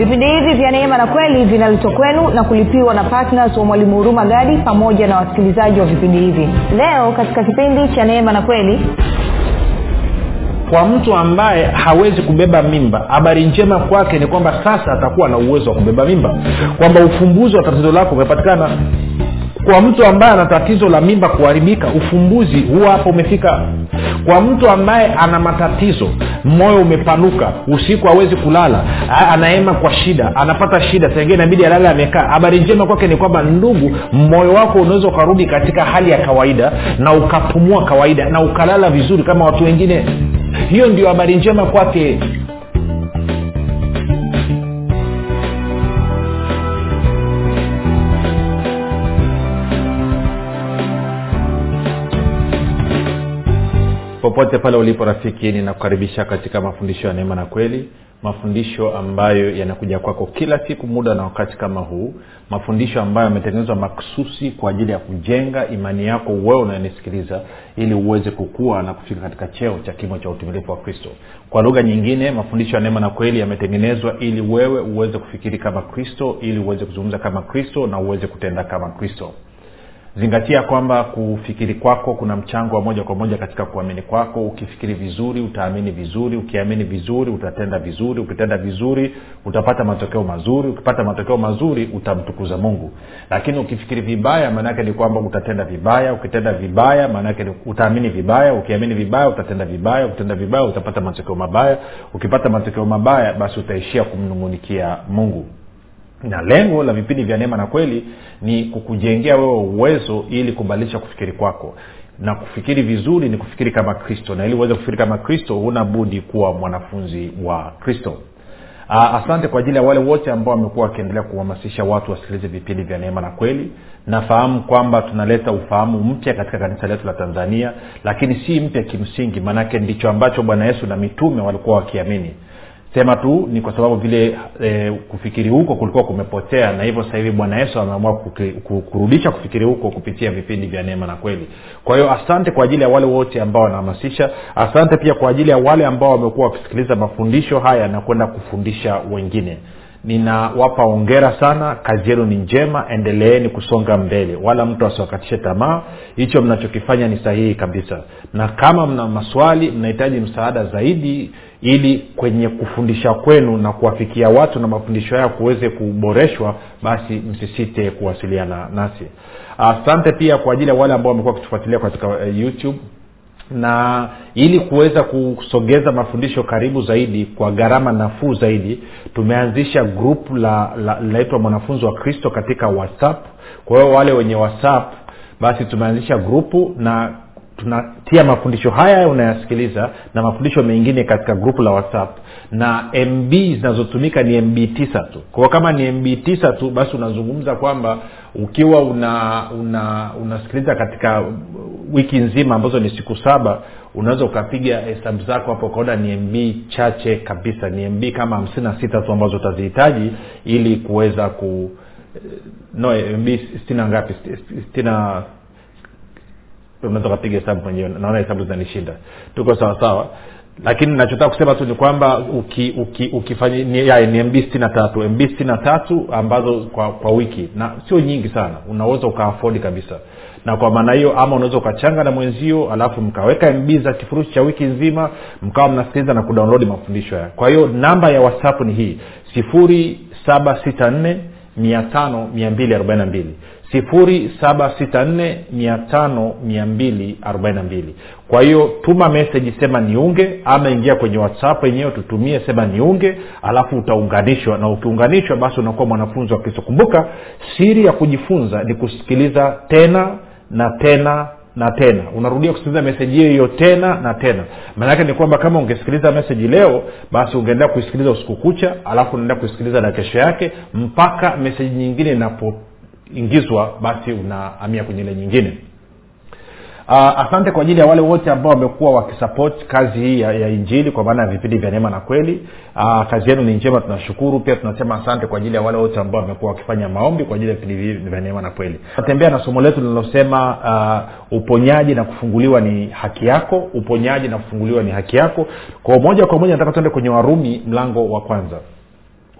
vipindi hivi vya neema na kweli vinaletwa kwenu na kulipiwa na ptns wa mwalimu huruma gadi pamoja na wasikilizaji wa vipindi hivi. Leo katika kipindi cha neema na kweli kwa mtu ambaye hawezi kubeba mimba habari njema kwake ni kwamba sasa atakuwa na uwezo wa kubeba mimba kwamba ufumbuzi wa tatizo lako umepatikana kwa mtu ambaye ana tatizo la mimba kuharibika ufumbuzi huwa hapo umefika. Kwa mtu ambaye ana matatizo moyo umepanuka usiku hawezi kulala anaema kwa shida anapata shida sengine inabidi alale amekaa. Habari njema kwake ni kwamba ndugu moyo wako unaweza ukarudi katika hali ya kawaida na ukapumua kawaida na ukalala vizuri kama watu wengine. Hiyo ndio habari njema kwake popote pale ulipo rafiki ninakukaribisha katika mafundisho ya neema na kweli. Mafundisho ambayo yanakuja kwako kila siku muda na wakati kama huu. Mafundisho ambayo yametengenezwa maksusi kwa ajili ya kujenga imani yako wewe unayonisikiliza ili uweze kukua na kufika katika cheo cha kimo cha utumilifu wa kristo. Kwa lugha nyingine mafundisho ya neema na kweli yametengenezwa ili wewe uweze kufikiri kama kristo ili uweze kuzungumza kama kristo na uweze kutenda kama kristo zingatia kwamba kufikiri kwako kuna mchango wa moja kwa moja katika kuamini kwako. Ukifikiri vizuri utaamini vizuri. Ukiamini vizuri utatenda vizuri. Ukitenda vizuri utapata matokeo mazuri. Ukipata matokeo mazuri utamtukuza mungu. Lakini ukifikiri vibaya maanaake ni kwamba utatenda vibaya. Ukitenda vibaya maanaake utaamini vibaya. Ukiamini vibaya utatenda vibaya. Ukitenda vibaya utapata matokeo mabaya. Ukipata matokeo mabaya basi utaishia kumnungunikia mungu na lengo la vipindi vya neema na kweli ni kukujengea wewe uwezo ili kubadilisha kufikiri kwako. Na kufikiri vizuri ni kufikiri kama kristo. Na ili uweze kufikiri kama kristo huna budi kuwa mwanafunzi wa kristo. Asante kwa ajili ya wale wote ambao wamekuwa wakiendelea kuhamasisha watu wasikilize vipindi vya neema na kweli. Nafahamu kwamba tunaleta ufahamu mpya katika kanisa letu la tanzania lakini si mpya kimsingi maanake ndicho ambacho bwana yesu na mitume walikuwa wakiamini sema tu ni kwa sababu vile e, kufikiri huko kulikuwa kumepotea na hivyo sasa hivi bwana yesu ameamua kurudisha kufikiri huko kupitia vipindi vya neema na kweli. Kwa hiyo asante kwa ajili ya wale wote ambao wanahamasisha. Asante pia kwa ajili ya wale ambao wamekuwa wakisikiliza mafundisho haya na kwenda kufundisha wengine ninawapa ongera sana kazi yenu ni njema endeleeni kusonga mbele. Wala mtu asiwakatishe tamaa hicho mnachokifanya ni sahihi kabisa. Na kama mna maswali mnahitaji msaada zaidi ili kwenye kufundisha kwenu na kuwafikia watu na mafundisho hayo kuweze kuboreshwa basi msisite kuwasiliana nasi. Asante pia kwa ajili ya wale ambao wamekuwa wakitufuatilia katika uh, youtube na ili kuweza kusogeza mafundisho karibu zaidi kwa gharama nafuu zaidi tumeanzisha grupu la linaitwa mwanafunzi wa kristo katika whatsapp. Kwa hiyo wale wenye whatsapp basi tumeanzisha grupu na tunatia mafundisho haya unayasikiliza na mafundisho mengine katika grupu la whatsapp. Na mb zinazotumika ni mb tisa tu. Kwao kama ni mb tisa tu basi unazungumza kwamba ukiwa una una unasikiliza katika wiki nzima ambazo ni siku saba unaweza ukapiga hesabu zako hapo ukaona ni mb chache kabisa. Ni mb kama hamsini na sita tu ambazo utazihitaji ili kuweza ku no mb stina ngapi? Stina unaweza ukapiga hesabu mwenyewe naona hesabu zinanishinda. Tuko sawa sawa. Lakini nachotaka kusema tu ni kwamba uki, uki, ukifanya ni, ni mb sitini tatu. Mb sitini tatu ambazo kwa, kwa wiki na sio nyingi sana. Unaweza ukaafodi kabisa. Na kwa maana hiyo ama unaweza ukachanga na mwenzio alafu mkaweka mb za kifurushi cha wiki nzima mkawa mnasikiliza na kudownload mafundisho haya. Kwa hiyo namba ya whatsapp ni hii sifuri saba sita nne mia tano mia mbili arobaini na mbili 7645242 kwa hiyo tuma meseji sema niunge ama ingia kwenye whatsapp yenyewe tutumie sema niunge alafu utaunganishwa. Na ukiunganishwa basi unakuwa mwanafunzi wa kristo. Kumbuka siri ya kujifunza ni kusikiliza tena na tena na tena. Unarudia kusikiliza meseji hiyo hiyo tena na tena. Maanaake ni kwamba kama ungesikiliza meseji leo basi ungeendelea kuisikiliza usiku kucha alafu unaendelea kuisikiliza na kesho yake mpaka meseji nyingine inapo ingizwa basi unahamia kwenye ile nyingine. Uh, asante kwa ajili ya wale wote ambao wamekuwa wakisupport kazi hii ya, ya injili kwa maana ya vipindi vya neema na kweli. Uh, kazi yenu ni njema tunashukuru. Pia tunasema asante kwa ajili ya wale wote ambao wamekuwa wakifanya maombi kwa ajili ya vipindi vya neema na kweli. Natembea na somo letu linalosema uh, uponyaji na kufunguliwa ni haki yako uponyaji na kufunguliwa ni haki yako. Kwa moja kwa moja nataka tuende kwenye warumi mlango wa kwanza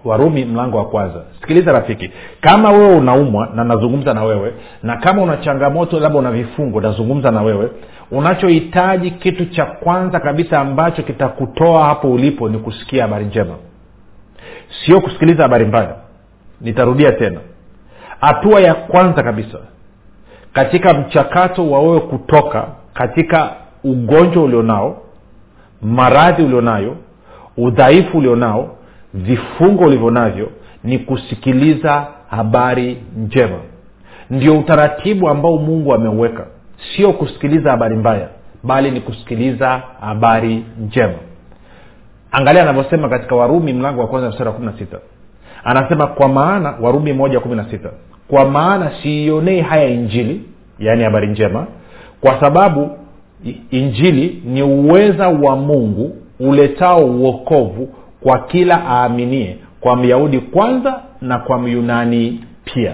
warumi mlango wa kwanza. Sikiliza rafiki kama wewe unaumwa na nazungumza na wewe na kama una changamoto labda una vifungo nazungumza na wewe. Unachohitaji kitu cha kwanza kabisa ambacho kitakutoa hapo ulipo ni kusikia habari njema. Sio kusikiliza habari mbaya. Nitarudia tena. Hatua ya kwanza kabisa katika mchakato wa wewe kutoka katika ugonjwa ulionao maradhi ulionayo udhaifu ulionao vifungo ulivyo navyo ni kusikiliza habari njema. Ndio utaratibu ambao mungu ameuweka. Sio kusikiliza habari mbaya bali ni kusikiliza habari njema. Angalia anavyosema katika warumi mlango wa kwanza mstari wa kumi na sita. Anasema kwa maana warumi moja kumi na sita kwa maana siionei haya injili yaani habari njema kwa sababu injili ni uweza wa mungu uletao uokovu kwa kila aaminie kwa myahudi kwanza na kwa myunani pia.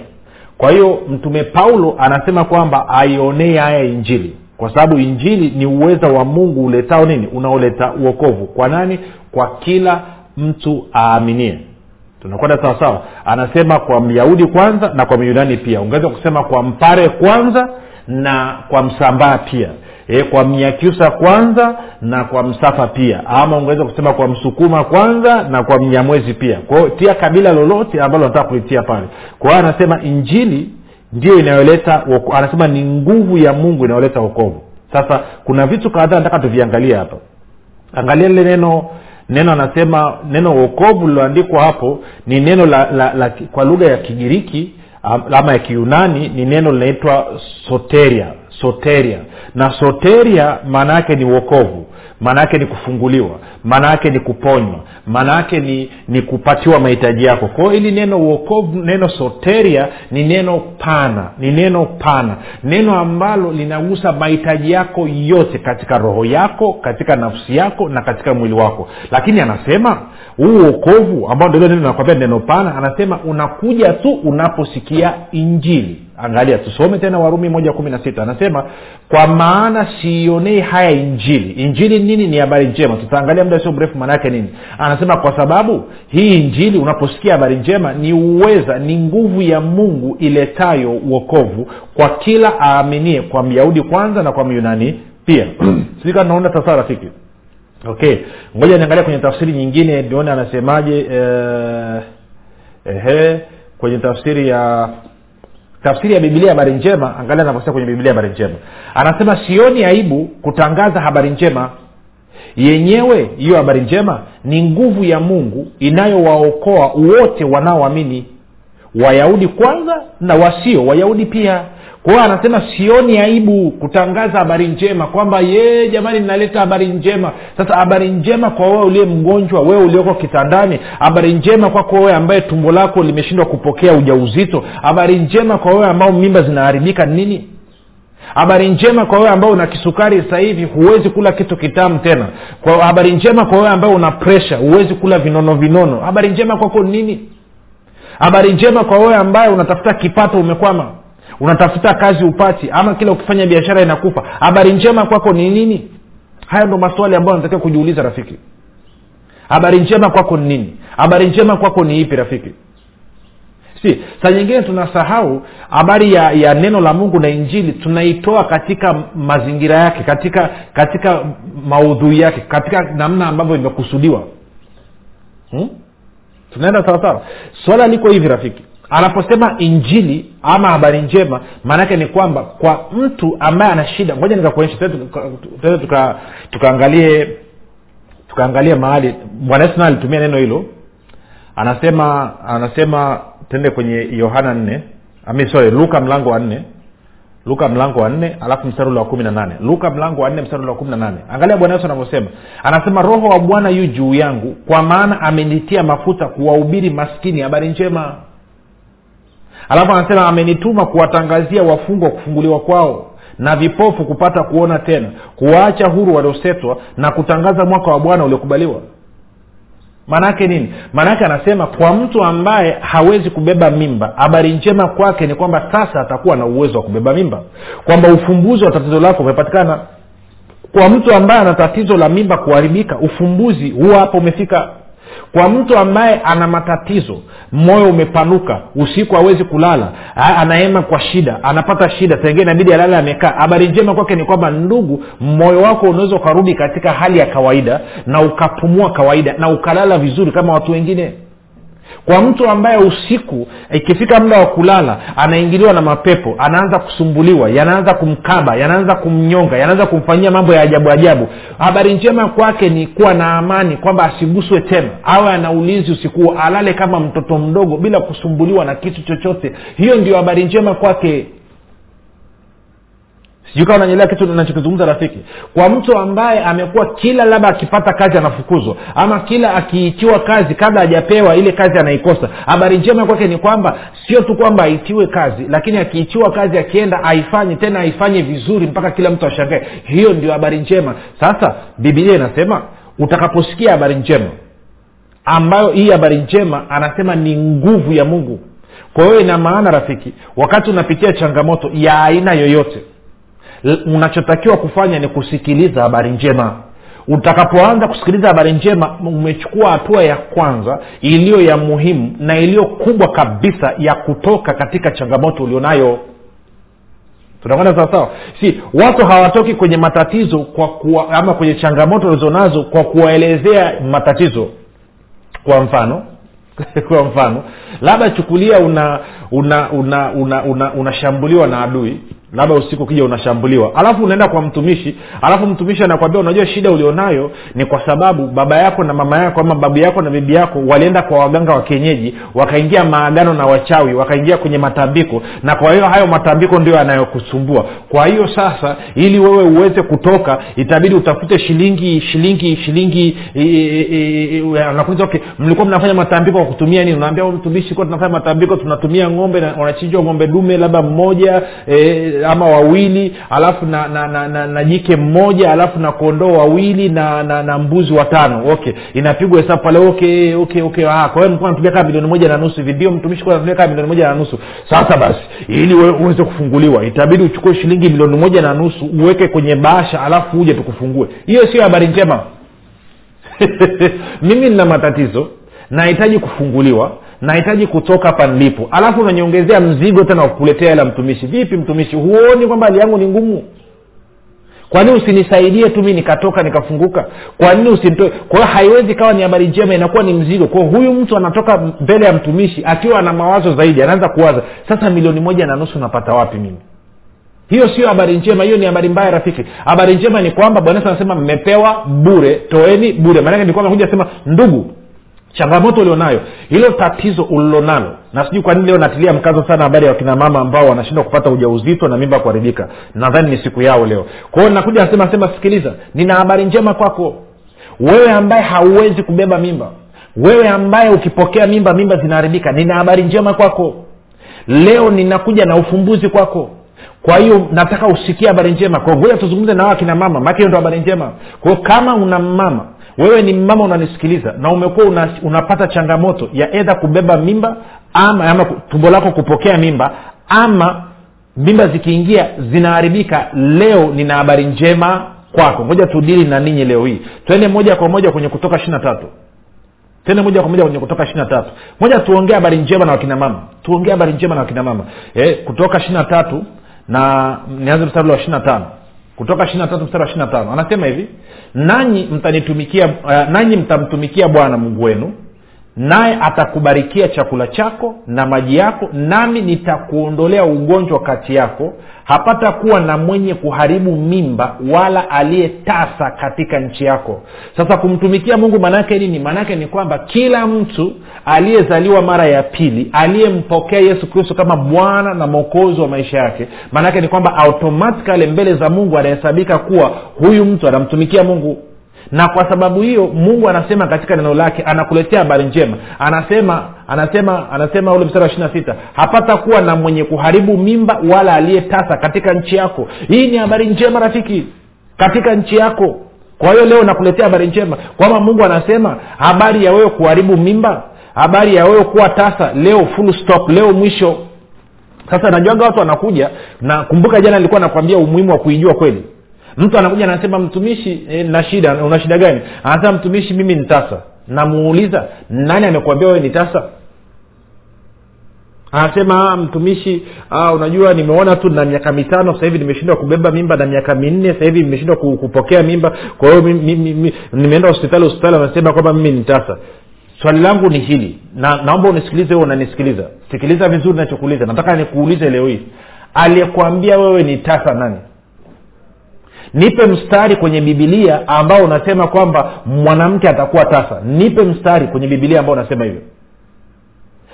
Kwa hiyo mtume paulo anasema kwamba aionee haya injili kwa sababu injili ni uweza wa mungu uletao nini? Unaoleta uokovu kwa nani? Kwa kila mtu aaminie. Tunakwenda sawasawa anasema kwa myahudi kwanza na kwa myunani pia. Ungeweza kusema kwa mpare kwanza na kwa msambaa pia e, kwa mnyakyusa kwanza na kwa msafa pia. Ama ungeweza kusema kwa msukuma kwanza na kwa mnyamwezi pia. Kwao tia kabila lolote ambalo nataka kulitia pale. Kwa hiyo anasema injili ndio inayoleta anasema ni nguvu ya mungu inayoleta wokovu. Sasa kuna vitu kadhaa nataka tuviangalie hapa. Angalia lile neno. Neno anasema neno wokovu liloandikwa hapo ni neno la, la, la, kwa lugha ya kigiriki ama ya kiunani ni neno linaitwa soteria soteria. Na soteria maana yake ni uokovu maana yake ni kufunguliwa maana yake ni kuponywa maana yake ni ni kupatiwa mahitaji yako. Kwao hili neno uokovu neno soteria ni neno pana ni neno pana neno ambalo linagusa mahitaji yako yote katika roho yako katika nafsi yako na katika mwili wako. Lakini anasema huu uokovu ambao ndio neno nakwambia neno pana anasema unakuja tu unaposikia injili angalia tusome tena warumi moja kumi na sita. Anasema kwa maana siionei haya injili. Injili nini? Ni habari njema. Tutaangalia muda sio mrefu maanaake nini. Anasema kwa sababu hii injili unaposikia habari njema ni uweza ni nguvu ya mungu iletayo uokovu kwa kila aaminie kwa myahudi kwanza na kwa myunani pia. Sika naona tasaa rafiki. Okay. Ngoja niangalia kwenye tafsiri nyingine nione anasemaje eh, ehe kwenye tafsiri ya tafsiri ya bibilia habari njema angalia anavyosema kwenye bibilia habari njema. Anasema sioni aibu kutangaza habari njema. Yenyewe hiyo habari njema ni nguvu ya mungu inayowaokoa wote wanaoamini. Wayahudi kwanza na wasio wayahudi pia kwa anasema sioni aibu kutangaza habari njema kwamba yee jamani ninaleta habari njema. Sasa habari njema kwa wewe uliye mgonjwa wewe ulioko kitandani habari njema kwako wewe ambaye tumbo lako limeshindwa kupokea ujauzito habari njema kwa wewe ambao mimba zinaharibika nini? Habari njema kwa wewe ambao una kisukari sasa hivi huwezi kula kitu kitamu tena. Kwa habari njema kwa wewe ambao una presha huwezi kula vinono vinono. Habari njema kwako nini? Habari njema kwa wewe ambaye unatafuta kipato umekwama unatafuta kazi upati ama kila ukifanya biashara inakufa. Habari njema kwako ni nini? Haya ndo maswali ambayo anatakiwa kujiuliza rafiki. Habari njema kwako ni nini? Habari njema kwako ni ipi rafiki? Si saa nyingine tunasahau habari ya, ya neno la mungu na injili tunaitoa katika mazingira yake katika katika maudhui yake katika namna ambavyo imekusudiwa. Hmm? tunaenda sawasawa? Swala liko hivi rafiki anaposema injili ama habari njema maanaake ni kwamba kwa mtu ambaye ana shida ngoja nikakuonyesha tukaangalie tuka, tuka tukaangalie mahali. Bwana naye alitumia neno hilo. Anasema anasema tende kwenye yohana nne. Sorry luka mlango wa nne. Luka mlango wa nne alafu mstari ule wa kumi na nane. Luka mlango wa nne mstari ule wa kumi na nane. Angalia bwana yesu anavyosema. Anasema roho wa bwana yu juu yangu kwa maana amenitia mafuta kuwahubiri maskini habari njema alafu anasema amenituma kuwatangazia wafungwa kufunguliwa kwao na vipofu kupata kuona tena kuwaacha huru waliosetwa na kutangaza mwaka wa bwana uliokubaliwa. Maanaake nini? Maanaake anasema kwa mtu ambaye hawezi kubeba mimba habari njema kwake ni kwamba sasa atakuwa na uwezo wa kubeba mimba. Kwamba ufumbuzi wa tatizo lako umepatikana. Kwa mtu ambaye ana tatizo la mimba kuharibika ufumbuzi huwa hapo umefika kwa mtu ambaye ana matatizo moyo umepanuka usiku hawezi kulala anaema kwa shida anapata shida tengie inabidi alale amekaa. Habari njema kwake ni kwamba ndugu moyo wako unaweza ukarudi katika hali ya kawaida na ukapumua kawaida na ukalala vizuri kama watu wengine kwa mtu ambaye usiku ikifika muda wa kulala anaingiliwa na mapepo anaanza kusumbuliwa yanaanza kumkaba yanaanza kumnyonga yanaanza kumfanyia mambo ya ajabu ajabu. Habari njema kwake ni kuwa na amani kwamba asiguswe tena. Awe ana ulinzi usiku alale kama mtoto mdogo bila kusumbuliwa na kitu chochote. Hiyo ndio habari njema kwake sijui kama nanyelea kitu nachokizungumza rafiki. Kwa mtu ambaye amekuwa kila labda akipata kazi anafukuzwa ama kila akiitiwa kazi kabla hajapewa ile kazi anaikosa. Habari njema kwake ni kwamba sio tu kwamba aitiwe kazi lakini akiitiwa kazi akienda aifanye tena aifanye vizuri mpaka kila mtu ashangae. Hiyo ndio habari njema. Sasa bibilia inasema utakaposikia habari njema ambayo hii habari njema anasema ni nguvu ya mungu. Kwa hiyo ina maana rafiki wakati unapitia changamoto ya aina yoyote unachotakiwa kufanya ni kusikiliza habari njema. Utakapoanza kusikiliza habari njema umechukua hatua ya kwanza iliyo ya muhimu na iliyo kubwa kabisa ya kutoka katika changamoto ulionayo. Tunakwenda sawasawa si watu hawatoki kwenye matatizo kwa kuwa, ama kwenye changamoto ulizonazo kwa kuwaelezea matatizo. Kwa mfano kwa mfano labda chukulia una unashambuliwa una, una, una, una, na adui labda usiku kija unashambuliwa. Alafu unaenda kwa mtumishi alafu mtumishi anakwambia unajua shida ulionayo ni kwa sababu baba yako na mama yako ama babu yako na bibi yako walienda kwa waganga wa kienyeji wakaingia maagano na wachawi wakaingia kwenye matambiko na kwa hiyo hayo matambiko ndio yanayokusumbua. Kwa hiyo sasa ili wewe uweze kutoka itabidi utafute shilingi shilingi shilingi okay mlikuwa mnafanya matambiko kwa kutumia nini? Unaambia mtumishi tunafanya matambiko tunatumia ng'ombe wanachinjwa ng'ombe dume labda mmoja e, ama wawili alafu na na, na, na, na jike mmoja alafu na kondoo wawili na, na na mbuzi watano. Okay. Inapigwa hesabu pale okay okay okay ah, kwa hiyo mlikuwa natumia milioni moja na nusu hivi. Ndio mtumishi kama milioni moja na nusu. Sasa basi ili uweze kufunguliwa itabidi uchukue shilingi milioni moja na nusu uweke kwenye bahasha alafu uje tukufungue. Hiyo sio habari njema. Mimi nina matatizo nahitaji kufunguliwa nahitaji kutoka hapa nilipo. Alafu unaniongezea mzigo tena wakuletea hela mtumishi. Vipi mtumishi? Huoni kwamba hali yangu ni ngumu? Kwanini usinisaidie tu mi nikatoka nikafunguka? Kwa nini usinitoe? Kwa hiyo haiwezi kawa ni habari njema inakuwa ni mzigo. Kwao huyu mtu anatoka mbele ya mtumishi akiwa ana mawazo zaidi anaanza kuwaza sasa milioni moja na nusu napata wapi mimi? Hiyo sio habari njema hiyo ni habari mbaya rafiki. Habari njema ni kwamba bwana anasema mmepewa bure toeni bure. Maanake ni kwamba kuja sema ndugu changamoto ulionayo hilo tatizo ulilonalo na sijui kwa nini leo natilia mkazo sana habari ya wakina mama ambao wanashindwa kupata ujauzito na mimba kuharibika. Nadhani ni siku yao leo. Kwa nakuja nasema sema sikiliza nina habari njema kwako. Wewe ambaye hauwezi kubeba mimba wewe ambaye ukipokea mimba mimba zinaharibika nina habari njema kwako. Leo ninakuja na ufumbuzi kwako. Kwa hiyo nataka usikie habari njema. Kwa tuzungumze na akina mama maake ndo habari njema. Kwao kama una mama wewe ni mama unanisikiliza na umekuwa una, unapata changamoto ya edha kubeba mimba ama, ama tumbo lako kupokea mimba ama mimba zikiingia zinaharibika leo nina habari njema kwako. Ngoja tudili na ninyi leo hii. Twende moja kwa moja kwenye kutoka ishiri na tatu. Tende moja kwa moja kwenye kutoka ishiri na tatu. Moja tuongee habari njema na wakina mama. Tuongee habari njema na wakina mama. Eh, kutoka ishiri na tatu na nianze mstari wa ishiri na tano kutoka ishiri na tatu mstari wa ishiri na tano. Anasema hivi nanyi mtanitumikia uh, nanyi mtamtumikia bwana mungu wenu naye atakubarikia chakula chako na maji yako nami nitakuondolea ugonjwa kati yako. Hapata kuwa na mwenye kuharibu mimba wala aliyetasa katika nchi yako. Sasa kumtumikia mungu maanaake nini? Maanaake ni kwamba kila mtu aliyezaliwa mara ya pili aliyempokea yesu kristo kama bwana na mwokozi wa maisha yake maanaake ni kwamba automatikali mbele za mungu anahesabika kuwa huyu mtu anamtumikia mungu na kwa sababu hiyo mungu anasema katika neno lake anakuletea habari njema. Anasema anasema anasema ule mstari wa ishiri na sita hapata kuwa na mwenye kuharibu mimba wala aliyetasa katika nchi yako. Hii ni habari njema rafiki katika nchi yako. Kwa hiyo leo nakuletea habari njema kwamba mungu anasema habari ya wewe kuharibu mimba habari ya wewe kuwa tasa leo full stop leo mwisho. Sasa najuaga watu wanakuja na kumbuka jana nilikuwa nakwambia umuhimu wa kuijua kweli mtu anakuja anasema mtumishi e, na shida una shida gani? Anasema mtumishi mimi ni tasa. Namuuliza nani amekuambia wewe ni tasa? Anasema "Ah, mtumishi aa, unajua nimeona tu na miaka mitano sasa hivi nimeshindwa kubeba mimba na miaka minne sasa hivi nimeshindwa kupokea mimba. Kwa hiyo nimeenda hospitali hospitali wanasema kwamba mimi ni tasa. Swali langu ni hili na naomba unisikilize wewe unanisikiliza. Sikiliza vizuri nachokuuliza nataka nikuulize leo hii. Aliyekuambia wewe ni tasa nani nipe mstari kwenye bibilia ambao unasema kwamba mwanamke atakuwa tasa. Nipe mstari kwenye bibilia ambao unasema hivyo.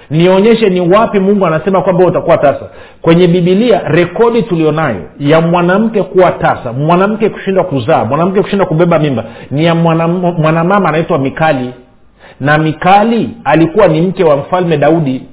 Nionyeshe ni wapi mungu anasema kwamba utakuwa tasa. Kwenye bibilia rekodi tulionayo ya mwanamke kuwa tasa mwanamke kushindwa kuzaa mwanamke kushindwa kubeba mimba ni ya mwanamama mwanamama anaitwa mikali. Na mikali alikuwa ni mke wa mfalme daudi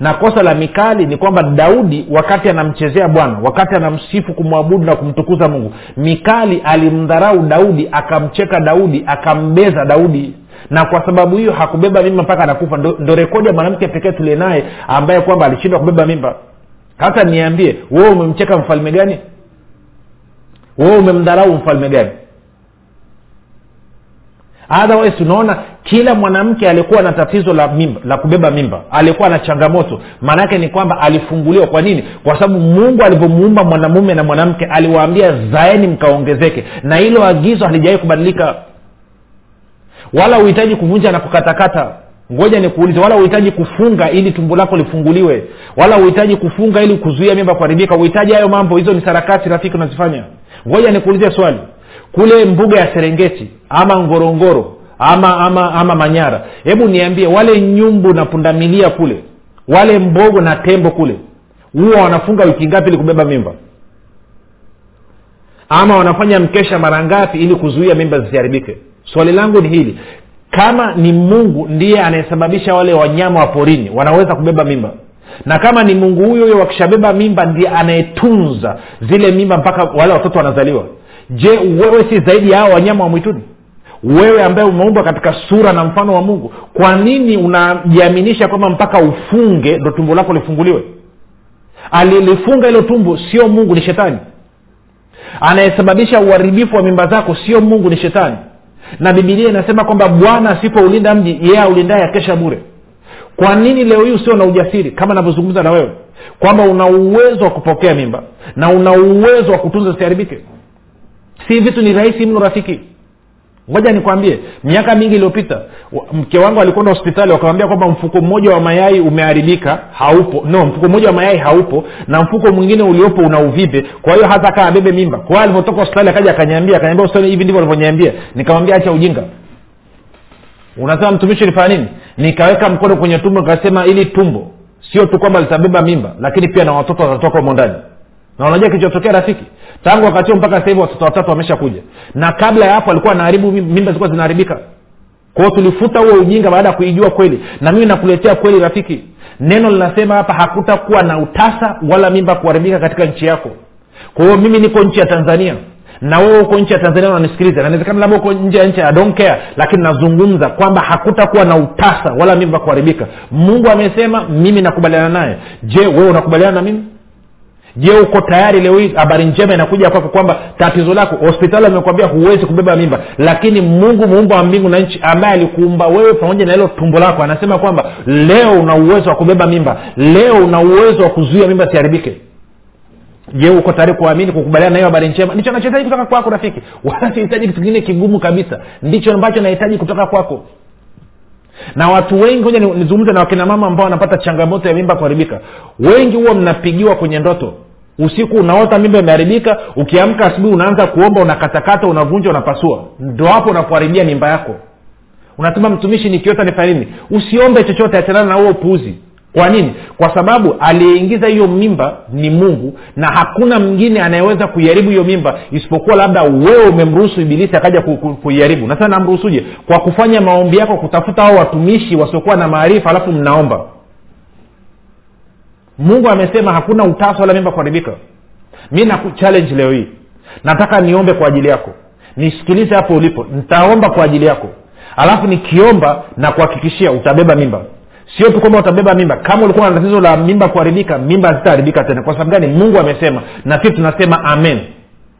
na kosa la mikali ni kwamba daudi wakati anamchezea bwana wakati anamsifu kumwabudu na kumtukuza mungu mikali alimdharau daudi akamcheka daudi akambeza daudi. Na kwa sababu hiyo hakubeba mimba mpaka anakufa. Ndo, ndo rekodi ya mwanamke pekee tulie naye ambaye kwamba alishindwa kubeba mimba. Hata niambie wewe umemcheka mfalme gani? Wewe umemdharau mfalme gani otherwise unaona kila mwanamke alikuwa na tatizo la mimba la kubeba mimba alikuwa na changamoto. Maana yake ni kwamba alifunguliwa. Kwa nini? Kwa sababu mungu alivyomuumba mwanamume na mwanamke aliwaambia zaeni mkaongezeke. Na hilo agizo halijawai kubadilika. Wala uhitaji kuvunja na kukatakata. Ngoja nikuulize wala uhitaji kufunga ili tumbo lako lifunguliwe? Wala uhitaji kufunga ili kuzuia mimba kuharibika? Uhitaji hayo mambo? Hizo ni sarakasi rafiki unazifanya. Ngoja nikuulize swali kule mbuga ya serengeti ama ngorongoro ama ama ama manyara. Hebu niambie wale nyumbu na pundamilia kule wale mbogo na tembo kule huwa wanafunga wiki ngapi ili kubeba mimba? Ama wanafanya mkesha mara ngapi ili kuzuia mimba zisiharibike? Swali langu ni hili kama ni mungu ndiye anayesababisha wale wanyama wa porini wanaweza kubeba mimba? Na kama ni mungu huyo huyo wakishabeba mimba ndiye anayetunza zile mimba mpaka wale watoto wanazaliwa je wewe si zaidi ya hao wanyama wa mwituni? Wewe ambaye umeumbwa katika sura na mfano wa mungu kwa nini unajiaminisha kwamba mpaka ufunge ndo tumbo lako lifunguliwe? Alilifunga hilo tumbo sio mungu ni shetani. Anayesababisha uharibifu wa mimba zako sio mungu ni shetani. Na bibilia inasema kwamba bwana asipoulinda mji yeye aulindaye akesha bure. Kwa nini leo hii usio na ujasiri kama navyozungumza na wewe kwamba una uwezo wa kupokea mimba na una uwezo wa kutunza zisiharibike si vitu ni rahisi mno rafiki. Ngoja nikwambie miaka mingi iliyopita mke wangu alikwenda hospitali wakawambia kwamba mfuko mmoja wa mayai umeharibika haupo. No mfuko mmoja wa mayai haupo na mfuko mwingine uliopo una uvimbe kwa hiyo hata kaa abebe mimba. Kwa alivyotoka hospitali akaja akanyambia akanyambia hospitali hivi ndivyo alivyoniambia nikamwambia acha ujinga. Unasema mtumishi ulifanya nini? Nikaweka mkono kwenye tumbo nikasema ili tumbo sio tu kwamba litabeba mimba lakini pia na watoto watatoka humo ndani na unajua kilichotokea rafiki? Tangu wakati huo mpaka hivi watoto watatu wameshakuja. Na kabla ya hapo alikuwa anaharibu mimba zilikuwa zinaharibika. Kwao tulifuta huo ujinga baada ya kuijua kweli. Na mimi nakuletea kweli rafiki. Neno linasema hapa hakutakuwa na utasa wala mimba kuharibika katika nchi yako. Kwa hiyo mimi niko nchi ya tanzania. Na wewe uko nchi ya tanzania unanisikiliza. Nawezekana labda uko nje ya nchi I don't care. Lakini nazungumza kwamba hakutakuwa na utasa wala mimba kuharibika. Mungu amesema mimi nakubaliana naye. Je wewe unakubaliana na mimi je uko tayari leo hii habari njema inakuja kwako kwamba tatizo lako hospitali amekwambia huwezi kubeba mimba lakini mungu muumba wa mbingu na nchi ambaye alikuumba wewe pamoja na hilo tumbo lako anasema kwamba leo una uwezo wa kubeba mimba leo una uwezo wa kuzuia mimba siharibike je uko tayari kuamini kukubaliana na hiyo habari njema? Ndicho nachohitaji kutoka kwako rafiki. Wala sihitaji kitu kingine kigumu kabisa. Ndicho ambacho nahitaji kutoka kwako. Na watu wengi moja nizungumze na wakina mama ambao wanapata changamoto ya mimba kuharibika. Wengi huwa mnapigiwa kwenye ndoto usiku unaota mimba imeharibika ukiamka asubuhi unaanza kuomba unakatakata unavunja unapasua. Ndo hapo unapoharibia mimba yako. Unasema mtumishi nikiota nifanya nini? Usiombe chochote achanana na huo upuuzi. Kwa nini? Kwa sababu aliyeingiza hiyo mimba ni mungu na hakuna mwingine anayeweza kuiharibu hiyo mimba isipokuwa labda wewe umemruhusu ibilisi akaja ku- ku- kuiharibu. Na namruhusuje? Kwa kufanya maombi yako kutafuta hao watumishi wasiokuwa na maarifa alafu mnaomba mungu amesema hakuna utasa wala mimba kuharibika. Mi nakuchallenge leo hii. Nataka niombe kwa ajili yako. Nisikilize hapo ulipo. Nitaomba kwa ajili yako. Alafu nikiomba na kuhakikishia utabeba mimba. Sio tu kwamba utabeba mimba. Kama ulikuwa na tatizo la mimba kuharibika mimba hazitaharibika tena. Kwa sababu gani? Mungu amesema. Na sisi tunasema amen.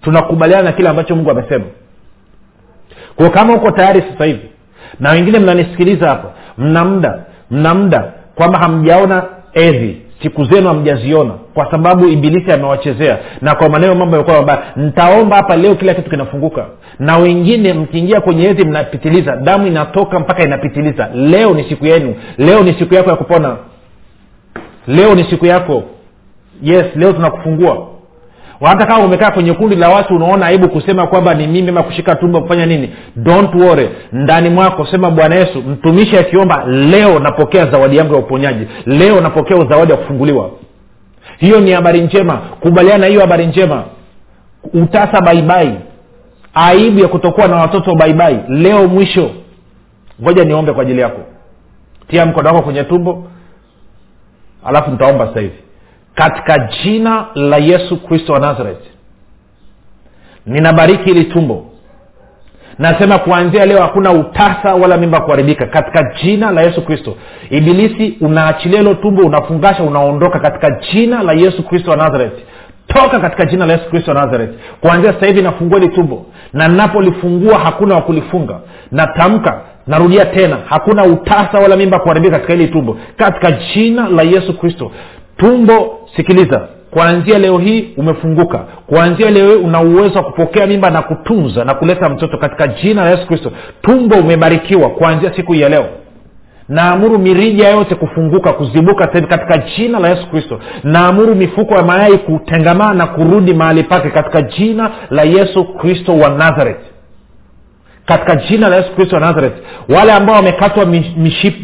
Tunakubaliana na kile ambacho mungu amesema. Kwao kama uko tayari sasa hivi na wengine mnanisikiliza hapa mna muda mna muda kwamba hamjaona edhi siku zenu hamjaziona kwa sababu ibilisi amewachezea. Na kwa maneno mambo yamekuwa mabaya. Ntaomba hapa leo kila kitu kinafunguka. Na wengine mkiingia kwenye hedhi mnapitiliza. Damu inatoka mpaka inapitiliza. Leo ni siku yenu. Leo ni siku yako ya kupona. Leo ni siku yako. Yes leo tunakufungua hata kama umekaa kwenye kundi la watu unaona aibu kusema kwamba ni mimi ama kushika tumbo kufanya nini. Don't worry. Ndani mwako sema bwana yesu mtumishi akiomba leo napokea zawadi yangu ya uponyaji. Leo napokea zawadi ya kufunguliwa. Hiyo ni habari njema. Kubaliana na hiyo habari njema. Utasa baibai aibu ya kutokuwa na watoto baibai leo mwisho. Ngoja niombe kwa ajili yako. Tia mkono wako kwenye tumbo. Alafu nitaomba sasa hivi katika jina la yesu kristo wa nazareti ninabariki hili tumbo. Nasema kuanzia leo hakuna utasa wala mimba kuharibika. Katika jina la yesu kristo. Ibilisi unaachilia hilo tumbo unafungasha unaondoka katika jina la yesu kristo wa nazareti toka katika jina la yesu kristo wa nazareti kuanzia sasa hivi nafungua hili tumbo. Na napolifungua hakuna wa kulifunga. Natamka narudia tena hakuna utasa wala mimba kuharibika katika hili tumbo. Katika jina la yesu kristo. Tumbo sikiliza kuanzia leo hii umefunguka. Kuanzia leo hii una uwezo wa kupokea mimba na kutunza na kuleta mtoto katika jina la yesu kristo. Tumbo umebarikiwa kuanzia siku hii ya leo. Naamuru mirija yote kufunguka kuzibuka sahivi katika jina la yesu kristo. Naamuru mifuko ya mayai kutengamaa na kurudi mahali pake katika jina la yesu kristo wa nazareth katika jina la yesu kristo wa nazareth. Wale ambao wamekatwa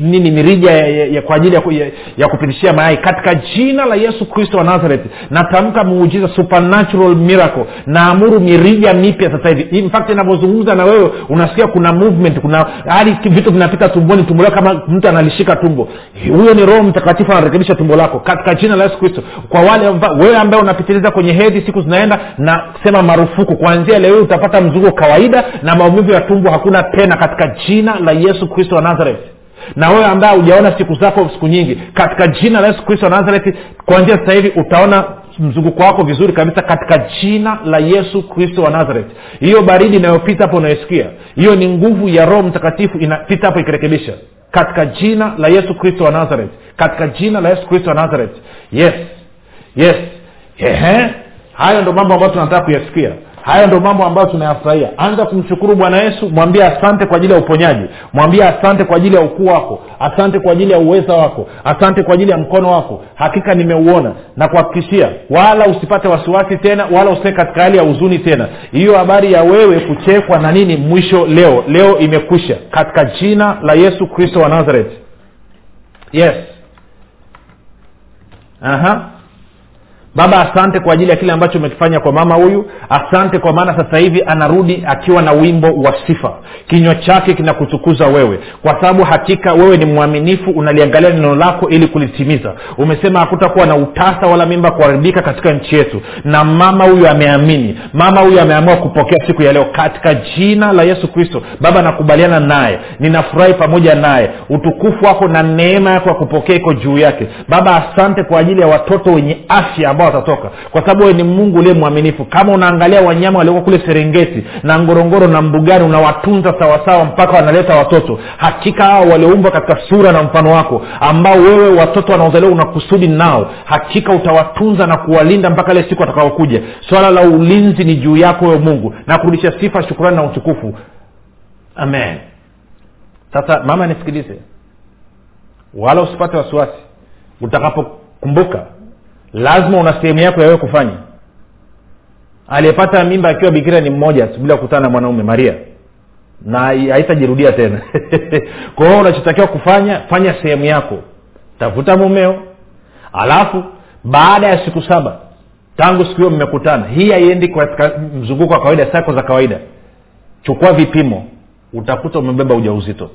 nini mirija ya, ya, ya, kwa ajili ya, ya, ya kupitishia mayai katika jina la yesu kristo wa nazareth natamka muujiza supernatural miracle. Naamuru mirija mipya sasa hivi. In fact inavyozungumza na wewe unasikia kuna movement kuna hadi vitu vinapita tumboni tumbo kama mtu analishika tumbo. Huyo ni roho mtakatifu anarekebisha tumbo lako katika jina la yesu kristo. Kwa wale wewe ambaye unapitiliza kwenye hedhi siku zinaenda na sema marufuku. Kuanzia leo utapata mzunguko kawaida na maumivu ya tumbo hakuna tena katika jina la yesu kristo wa nazareth. Na wewe ambaye hujaona siku zako siku nyingi katika jina la yesu kristo wa nazareti kuanzia sasa hivi utaona mzunguko wako vizuri kabisa katika jina la yesu kristo wa nazareth. Hiyo baridi inayopita hapo unayosikia hiyo ni nguvu ya roho mtakatifu inapita hapo ikirekebisha. Katika jina la yesu kristo wa nazareth katika jina la yesu kristo wa nazareth. Yes yes Ehe. hayo ndo mambo ambayo tunataka kuyasikia hayo ndo mambo ambayo tunayafurahia. Anza kumshukuru bwana yesu mwambie asante kwa ajili ya uponyaji. Mwambie asante kwa ajili ya ukuu wako. Asante kwa ajili ya uweza wako. Asante kwa ajili ya mkono wako. Hakika nimeuona na kuhakikishia wala usipate wasiwasi tena wala usee katika hali ya huzuni tena. Hiyo habari ya wewe kuchekwa na nini mwisho leo? Leo imekwisha. Katika jina la yesu kristo wa nazareth. Yes. Aha baba asante kwa ajili ya kile ambacho umekifanya kwa mama huyu. Asante kwa maana sasa hivi anarudi akiwa na wimbo wa sifa. Kinywa chake kinakutukuza wewe. Kwa sababu hakika wewe ni mwaminifu unaliangalia neno lako ili kulitimiza. Umesema hakutakuwa na utasa wala mimba kuharibika katika nchi yetu. Na mama huyu ameamini. Mama huyu ameamua kupokea siku ya leo katika jina la yesu kristo. Baba nakubaliana naye. Ninafurahi pamoja naye. Utukufu wako na neema yako ya kupokea iko juu yake. Baba asante kwa ajili ya watoto wenye afya ambao watatoka. Kwa sababu ni mungu uliye mwaminifu. Kama unaangalia wanyama walioko kule serengeti na ngorongoro na mbugani unawatunza sawasawa mpaka wanaleta watoto. Hakika hao walioumbwa katika sura na mfano wako ambao wewe watoto wanaozaliwa unakusudi nao. Hakika utawatunza na kuwalinda mpaka ile siku watakaokuja. Swala la ulinzi ni juu yako wewe mungu. Na kurudisha sifa shukurani na utukufu. Amen. Sasa mama nisikilize. Wala usipate wasiwasi. Utakapokumbuka lazima una sehemu yako yawe kufanya. Aliyepata mimba akiwa bikira ni mmoja bila kukutana na mwanaume maria. Na haitajirudia tena. Kwa hiyo unachotakiwa kufanya fanya sehemu yako. Tafuta mumeo. Alafu baada ya siku saba tangu siku hiyo mmekutana hii haiendi katika mzunguko wa kawaida sako za kawaida. Chukua vipimo. Utakuta umebeba ujauzito.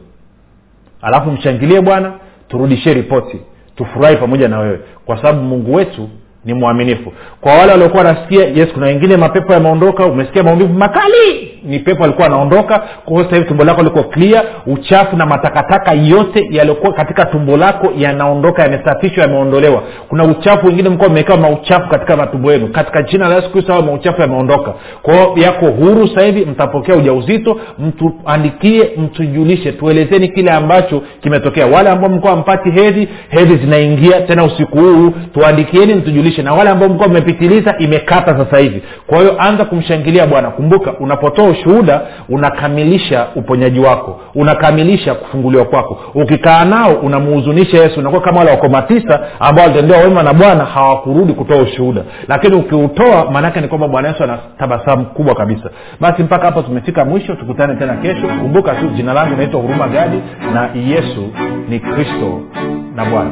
Alafu mshangilie bwana turudishie ripoti tufurahi pamoja na wewe. Kwa sababu mungu wetu ni mwaminifu. Kwa wale waliokuwa wanasikia yes kuna wengine mapepo yameondoka umesikia maumivu makali ni pepo alikuwa anaondoka. Sasa hivi tumbo lako liko clear uchafu na matakataka yote yaliyokuwa katika tumbo lako yanaondoka yamesafishwa yameondolewa. Kuna uchafu wengine mkuwa mmewekewa mauchafu katika matumbo yenu. Katika jina la yesu kristo ao mauchafu yameondoka. Kwao yako huru sasa hivi mtapokea ujauzito mtuandikie mtujulishe tuelezeni kile ambacho kimetokea. Wale ambao mlikuwa mpati hedhi hedhi zinaingia tena usiku huu tuandikieni mtujulishe na wale ambao mlikuwa mmepitiliza imekata sasa hivi. Kwa hiyo anza kumshangilia bwana. Kumbuka unapotoa ushuhuda unakamilisha uponyaji wako. Unakamilisha kufunguliwa kwako. Ukikaa nao unamuhuzunisha yesu. Unakuwa kama wale wakoma tisa ambao walitendewa wema na bwana hawakurudi kutoa ushuhuda. Lakini ukiutoa maanaake ni kwamba bwana yesu ana tabasamu kubwa kabisa. Basi mpaka hapo tumefika mwisho. Tukutane tena kesho. Kumbuka tu jina langu inaitwa huruma gadi na yesu ni kristo na bwana